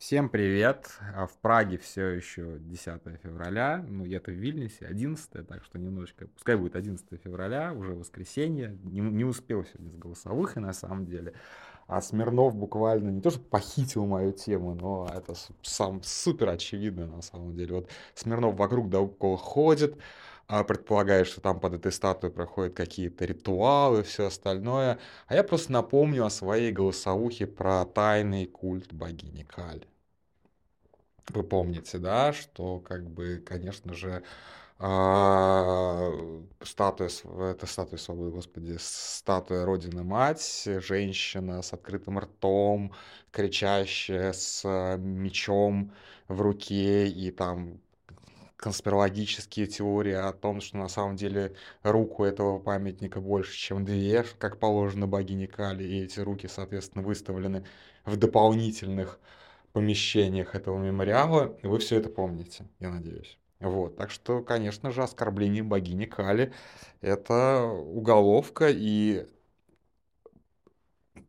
Всем привет! А В Праге все еще 10 февраля, ну я-то в Вильнюсе 11, так что немножечко, пускай будет 11 февраля, уже воскресенье, не, не успел сегодня с голосовых и на самом деле. А Смирнов буквально не то, что похитил мою тему, но это сам супер очевидно на самом деле. Вот Смирнов вокруг да около ходит, а, предполагает, что там под этой статуей проходят какие-то ритуалы, все остальное. А я просто напомню о своей голосовухе про тайный культ богини Кали. Вы помните, да, что как бы, конечно же, а, статуя, это статуя свободы, господи, статуя Родины Мать, женщина с открытым ртом, кричащая с мечом в руке и там конспирологические теории о том, что на самом деле руку этого памятника больше, чем две, как положено богине Кали, и эти руки, соответственно, выставлены в дополнительных помещениях этого мемориала. Вы все это помните, я надеюсь. Вот, так что, конечно же, оскорбление богини Кали – это уголовка, и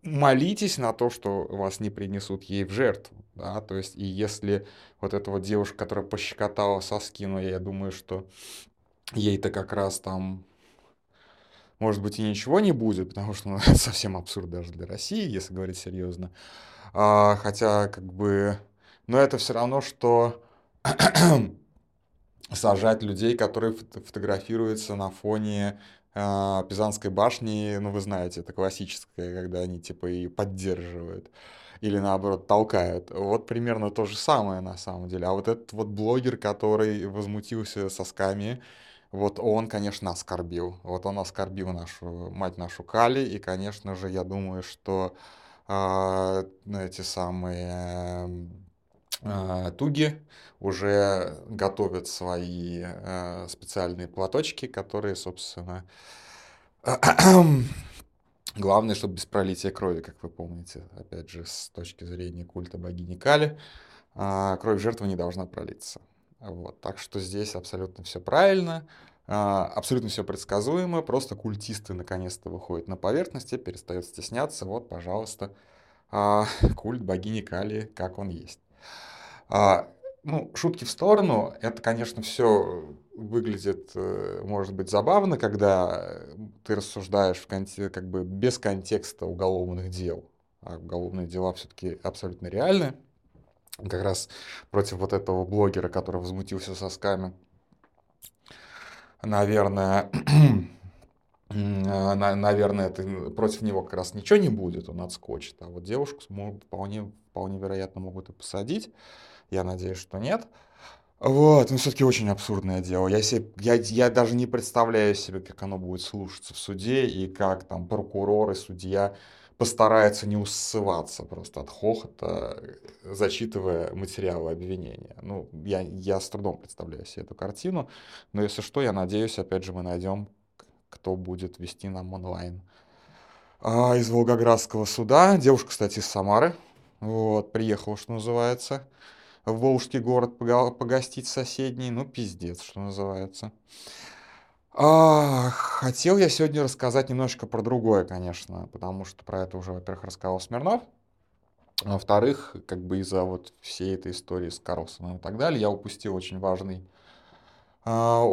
молитесь на то, что вас не принесут ей в жертву, да, то есть, и если вот эта вот девушка, которая пощекотала соски, но я думаю, что ей-то как раз там, может быть, и ничего не будет, потому что ну, это совсем абсурд даже для России, если говорить серьезно, а, хотя, как бы, но это все равно, что сажать людей, которые фотографируются на фоне э, Пизанской башни, ну, вы знаете, это классическое, когда они, типа, и поддерживают или наоборот толкают. Вот примерно то же самое на самом деле. А вот этот вот блогер, который возмутился сосками, вот он, конечно, оскорбил. Вот он оскорбил нашу мать нашу Кали. И, конечно же, я думаю, что э, эти самые туги уже готовят свои э, специальные платочки, которые, собственно, главное, чтобы без пролития крови, как вы помните, опять же, с точки зрения культа богини Кали, э, кровь жертвы не должна пролиться. Вот, так что здесь абсолютно все правильно, э, абсолютно все предсказуемо, просто культисты наконец-то выходят на поверхность и перестают стесняться. Вот, пожалуйста, культ богини Кали, как он есть. А, ну, шутки в сторону, это, конечно, все выглядит, э, может быть, забавно, когда ты рассуждаешь в конте, как бы без контекста уголовных дел. А уголовные дела все-таки абсолютно реальны. Как раз против вот этого блогера, который возмутился сосками. Наверное, наверное, это, против него как раз ничего не будет, он отскочит. А вот девушку вполне, вполне вероятно могут и посадить. Я надеюсь, что нет. Вот, но все-таки очень абсурдное дело. Я, себе, я, я даже не представляю себе, как оно будет слушаться в суде, и как там прокурор и судья постараются не усываться просто от хохота, зачитывая материалы обвинения. Ну, я, я с трудом представляю себе эту картину, но если что, я надеюсь, опять же, мы найдем, кто будет вести нам онлайн. А, из Волгоградского суда. Девушка, кстати, из Самары. Вот, приехала, что называется в Волжский город погостить соседний. Ну, пиздец, что называется. А, хотел я сегодня рассказать немножко про другое, конечно, потому что про это уже, во-первых, рассказал Смирнов. А во-вторых, как бы из-за вот всей этой истории с Карлсоном и так далее, я упустил очень важный а,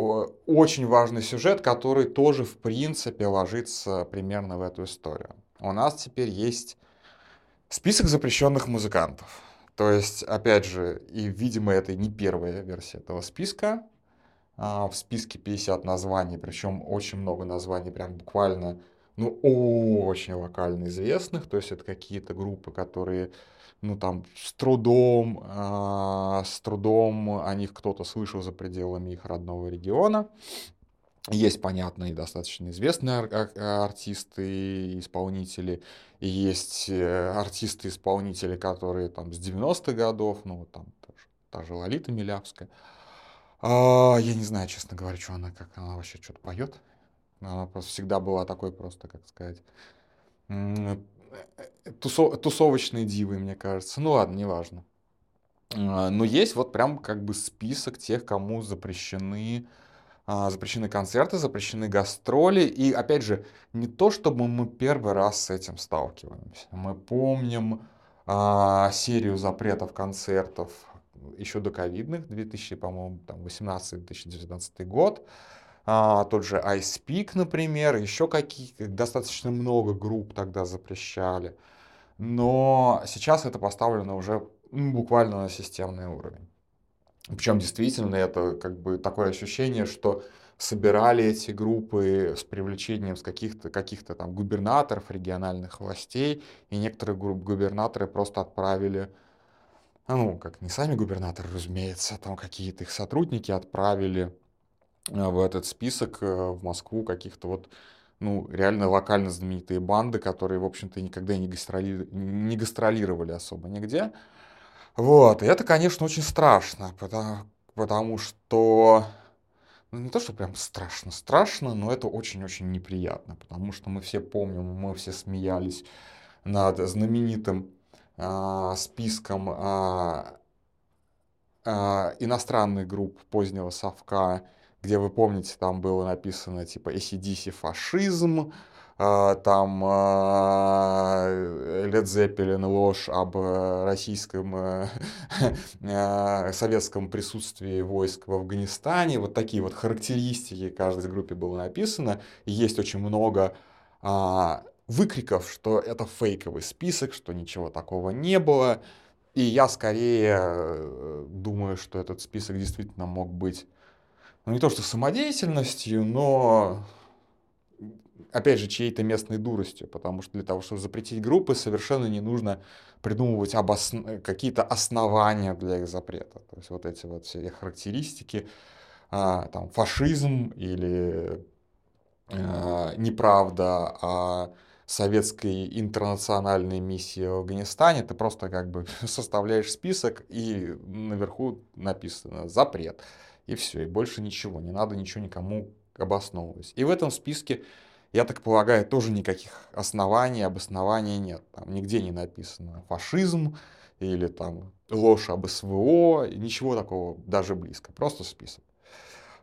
очень важный сюжет, который тоже, в принципе, ложится примерно в эту историю. У нас теперь есть список запрещенных музыкантов. То есть, опять же, и, видимо, это не первая версия этого списка. А, в списке 50 названий, причем очень много названий, прям буквально, ну, очень локально известных. То есть, это какие-то группы, которые, ну, там, с трудом, а, с трудом о них кто-то слышал за пределами их родного региона. Есть, понятно, и достаточно известные ар- ар- артисты, исполнители, и есть э, артисты-исполнители, которые там с 90-х годов, ну, вот там та же, та же Лолита Милявская. А, я не знаю, честно говоря, что она, как она вообще что-то поет. Она просто всегда была такой просто, как сказать, тусо- тусовочной дивой, мне кажется. Ну ладно, неважно. А, но есть вот прям как бы список тех, кому запрещены а, запрещены концерты, запрещены гастроли. И опять же, не то, чтобы мы первый раз с этим сталкиваемся. Мы помним а, серию запретов концертов еще до ковидных, 2000, по-моему, там 18-2019 год. А, тот же Ice Peak, например, еще какие достаточно много групп тогда запрещали. Но сейчас это поставлено уже ну, буквально на системный уровень. Причем действительно это как бы такое ощущение, что собирали эти группы с привлечением с каких-то каких там губернаторов, региональных властей, и некоторые губернаторы просто отправили, ну, как не сами губернаторы, разумеется, а там какие-то их сотрудники отправили э, в этот список э, в Москву каких-то вот ну, реально локально знаменитые банды, которые, в общем-то, никогда не, гастроли... не гастролировали особо нигде. Вот, и это, конечно, очень страшно, потому, потому что ну, не то, что прям страшно, страшно, но это очень-очень неприятно, потому что мы все помним, мы все смеялись над знаменитым а, списком а, а, иностранных групп позднего совка, где вы помните, там было написано типа ACDC фашизм, там а, Led Zeppelin ложь об э, российском э, а, советском присутствии войск в Афганистане. Вот такие вот характеристики каждой группе было написано. Есть очень много выкриков, что это фейковый список, что ничего такого не было. И я скорее э, думаю, что этот список действительно мог быть, ну не то что самодеятельностью, но опять же, чьей-то местной дуростью, потому что для того, чтобы запретить группы, совершенно не нужно придумывать обос... какие-то основания для их запрета. То есть вот эти вот все характеристики, а, там, фашизм или а, неправда о советской интернациональной миссии в Афганистане, ты просто как бы составляешь список, и наверху написано «запрет». И все, и больше ничего, не надо ничего никому обосновывать. И в этом списке я так полагаю, тоже никаких оснований, обоснований нет. Там нигде не написано фашизм или там ложь об СВО, ничего такого даже близко, просто список.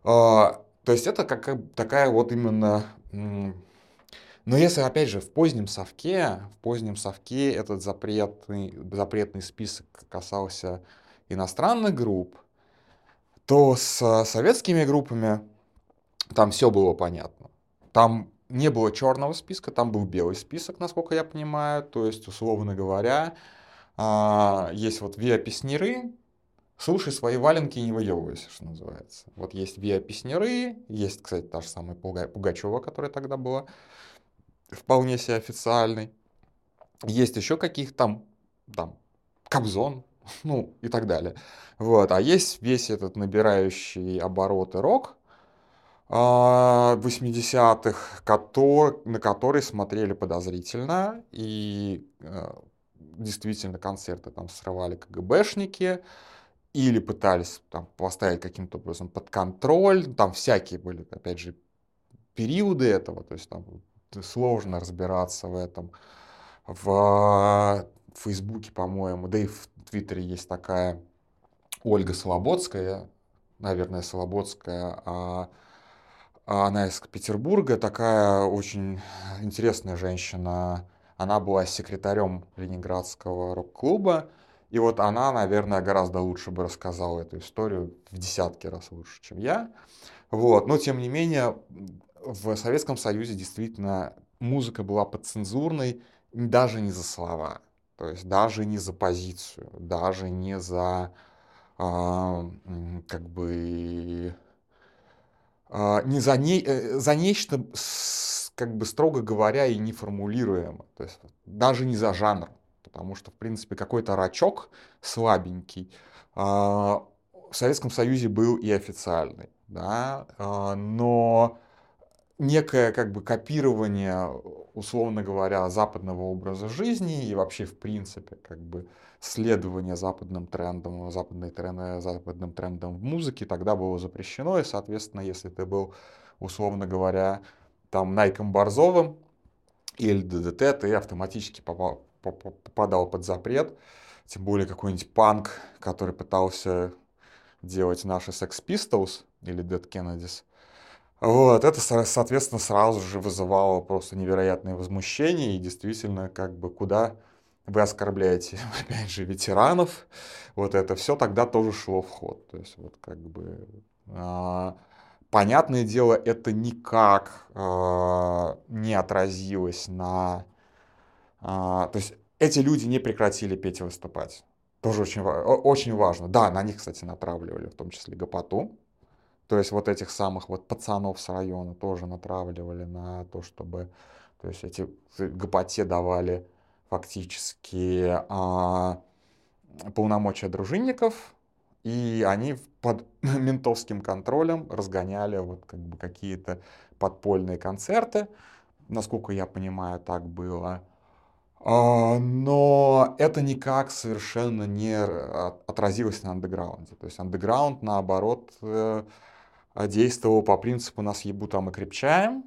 А, то есть это как такая вот именно... Но если, опять же, в позднем совке, в позднем совке этот запретный, запретный список касался иностранных групп, то с советскими группами там все было понятно. Там не было черного списка, там был белый список, насколько я понимаю. То есть, условно говоря, а, есть вот виа-песнеры, слушай свои валенки и не выебывайся, что называется. Вот есть виа-песнеры, есть, кстати, та же самая Пугачева, которая тогда была вполне себе официальной. Есть еще каких-то там, там, Кобзон, ну и так далее. Вот. А есть весь этот набирающий обороты рок, 80-х, а, на который смотрели подозрительно, и э, действительно концерты там срывали КГБшники, или пытались там поставить каким-то образом под контроль, там всякие были, опять же, периоды этого, то есть там сложно разбираться в этом. В Фейсбуке, по-моему, да и в Твиттере есть такая Ольга Слободская, наверное, Слободская, а а она из Петербурга, такая очень интересная женщина. Она была секретарем Ленинградского рок-клуба. И вот она, наверное, гораздо лучше бы рассказала эту историю в десятки раз лучше, чем я. Вот. Но, тем не менее, в Советском Союзе действительно музыка была подцензурной даже не за слова. То есть даже не за позицию, даже не за а, как бы а, не за, не, э, за нечто, как бы строго говоря, и неформулируемо. То есть даже не за жанр. Потому что, в принципе, какой-то рачок слабенький а, в Советском Союзе был и официальный. Да? А, но некое как бы копирование, условно говоря, западного образа жизни и вообще в принципе как бы следование западным трендам, западной тренды, западным трендам в музыке тогда было запрещено, и, соответственно, если ты был, условно говоря, там Найком Борзовым или ДДТ, ты автоматически попал, попадал под запрет, тем более какой-нибудь панк, который пытался делать наши Sex Pistols или Dead Kennedys, вот, это, соответственно, сразу же вызывало просто невероятное возмущение, и действительно, как бы, куда вы оскорбляете, опять же, ветеранов, вот это все тогда тоже шло в ход. То есть вот как бы а, понятное дело, это никак а, не отразилось на... А, то есть эти люди не прекратили петь и выступать. Тоже очень, очень важно. Да, на них, кстати, натравливали, в том числе Гопоту. То есть вот этих самых вот пацанов с района тоже натравливали на то, чтобы... То есть эти Гопоте давали фактически а, полномочия дружинников, и они под ментовским контролем разгоняли вот как бы какие-то подпольные концерты. Насколько я понимаю, так было. А, но это никак совершенно не отразилось на андеграунде. То есть андеграунд, наоборот, э, действовал по принципу «нас ебу там и крепчаем»,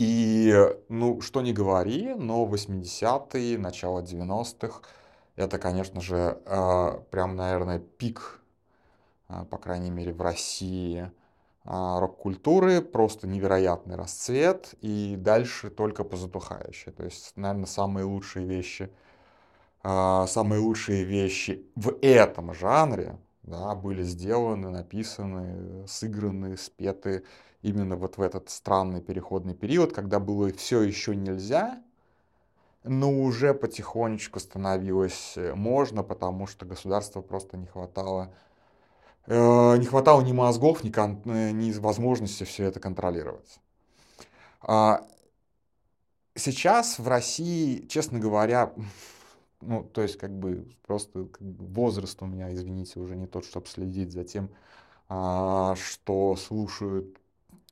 и, ну, что не говори, но 80-е, начало 90-х, это, конечно же, э, прям, наверное, пик, э, по крайней мере, в России рок-культуры, просто невероятный расцвет, и дальше только позатухающее. То есть, наверное, самые лучшие вещи, самые лучшие вещи в этом жанре, да, были сделаны, написаны, сыграны, спеты именно вот в этот странный переходный период, когда было все еще нельзя, но уже потихонечку становилось э, можно, потому что государства просто не хватало э, не хватало ни мозгов, ни, кон, э, ни возможности все это контролировать. А сейчас в России, честно говоря, ну, то есть, как бы, просто как бы, возраст у меня, извините, уже не тот, чтобы следить за тем, а, что слушают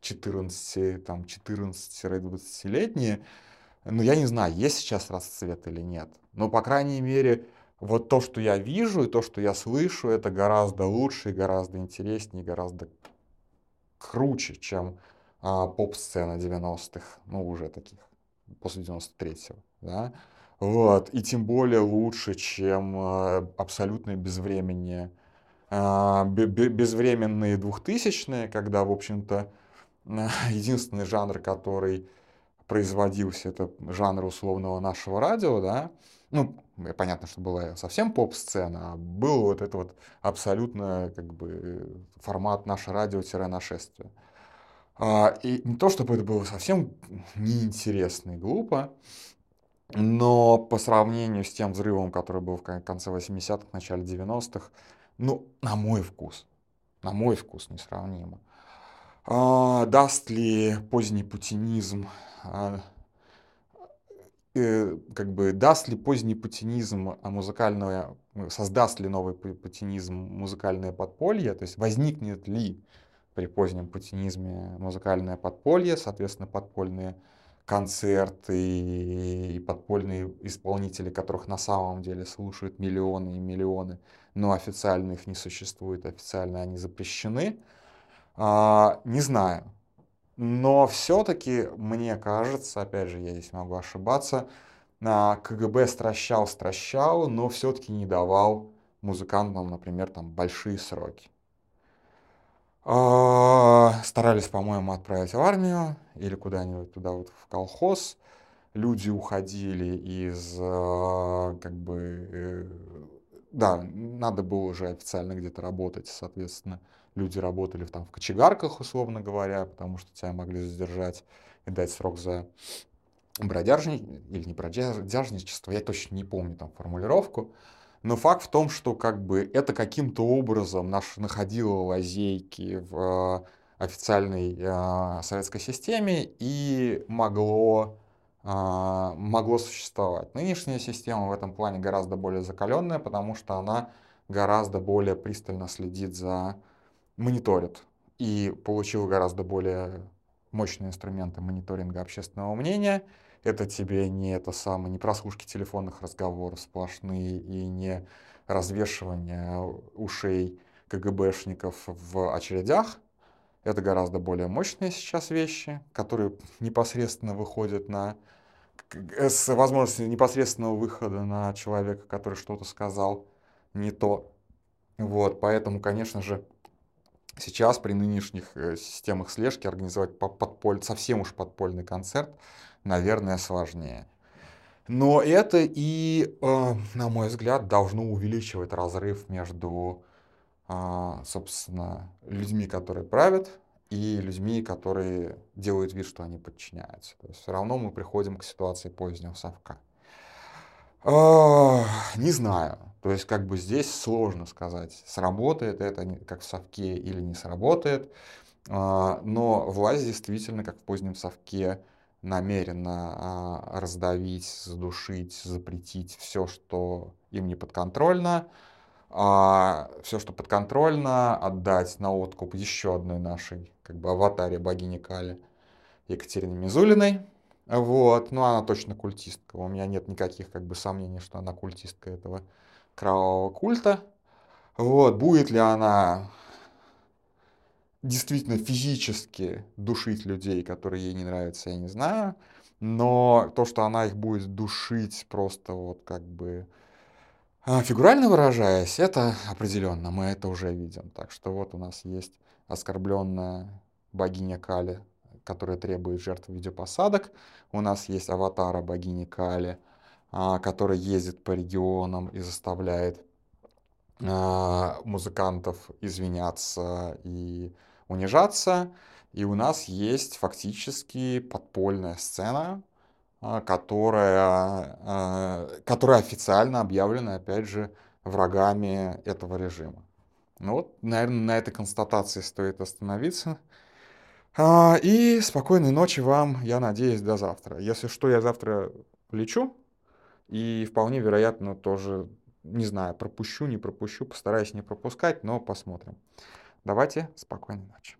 14, там, 14-20-летние, ну, я не знаю, есть сейчас расцвет или нет. Но, по крайней мере, вот то, что я вижу и то, что я слышу, это гораздо лучше, гораздо интереснее, гораздо круче, чем а, поп-сцена 90-х, ну, уже таких, после 93-го, да. Вот, и тем более лучше, чем а, абсолютное безвременные, а, безвременные двухтысячные, когда, в общем-то, единственный жанр, который производился, это жанр условного нашего радио, да, ну, понятно, что была совсем поп-сцена, а был вот это вот абсолютно как бы формат наше радио-нашествие. А, и не то, чтобы это было совсем неинтересно и глупо, но по сравнению с тем взрывом, который был в конце 80-х, начале 90-х, ну, на мой вкус, на мой вкус несравнимо. А, даст ли поздний путинизм, а, э, как бы даст ли поздний путинизм а музыкальное, создаст ли новый путинизм музыкальное подполье, то есть возникнет ли при позднем путинизме музыкальное подполье, соответственно, подпольные концерты и подпольные исполнители, которых на самом деле слушают миллионы и миллионы, но официально их не существует, официально они запрещены. А, не знаю. Но все-таки, мне кажется, опять же, я здесь могу ошибаться, а, КГБ стращал, стращал, но все-таки не давал музыкантам, например, там большие сроки. А, старались, по-моему, отправить в армию или куда-нибудь туда вот в колхоз. Люди уходили из, как бы, э, да, надо было уже официально где-то работать, соответственно, люди работали там в кочегарках, условно говоря, потому что тебя могли задержать и дать срок за бродяжничество или не бродяжничество, я точно не помню там формулировку. Но факт в том, что как бы это каким-то образом наш, находило лазейки в э, официальной э, советской системе и могло, э, могло существовать. Нынешняя система в этом плане гораздо более закаленная, потому что она гораздо более пристально следит за мониторит и получил гораздо более мощные инструменты мониторинга общественного мнения. Это тебе не это самое, не прослушки телефонных разговоров сплошные и не развешивание ушей КГБшников в очередях. Это гораздо более мощные сейчас вещи, которые непосредственно выходят на с возможностью непосредственного выхода на человека, который что-то сказал не то. Вот, поэтому, конечно же, Сейчас при нынешних э, системах слежки организовать подполь... совсем уж подпольный концерт, наверное, сложнее. Но это и, э, на мой взгляд, должно увеличивать разрыв между, а, собственно, людьми, которые правят, и людьми, которые делают вид, что они подчиняются. То есть все равно мы приходим к ситуации позднего совка. А, не знаю. То есть как бы здесь сложно сказать, сработает это как в совке или не сработает. А, но власть действительно, как в позднем совке, намеренно а, раздавить, задушить, запретить все, что им не подконтрольно, а все, что подконтрольно, отдать на откуп еще одной нашей как бы аватаре богини Кали Екатерине Мизулиной. Вот, ну она точно культистка. У меня нет никаких как бы сомнений, что она культистка этого кровавого культа. Вот, будет ли она действительно физически душить людей, которые ей не нравятся, я не знаю. Но то, что она их будет душить просто вот как бы а, фигурально выражаясь, это определенно, мы это уже видим. Так что вот у нас есть оскорбленная богиня Кали, которая требует жертв видеопосадок. У нас есть аватара богини Кали, а, который ездит по регионам и заставляет а, музыкантов извиняться и унижаться. И у нас есть фактически подпольная сцена, а, которая, которая официально объявлена, опять же, врагами этого режима. Ну вот, наверное, на этой констатации стоит остановиться. И спокойной ночи вам, я надеюсь, до завтра. Если что, я завтра лечу. И вполне вероятно тоже, не знаю, пропущу, не пропущу, постараюсь не пропускать, но посмотрим. Давайте, спокойной ночи.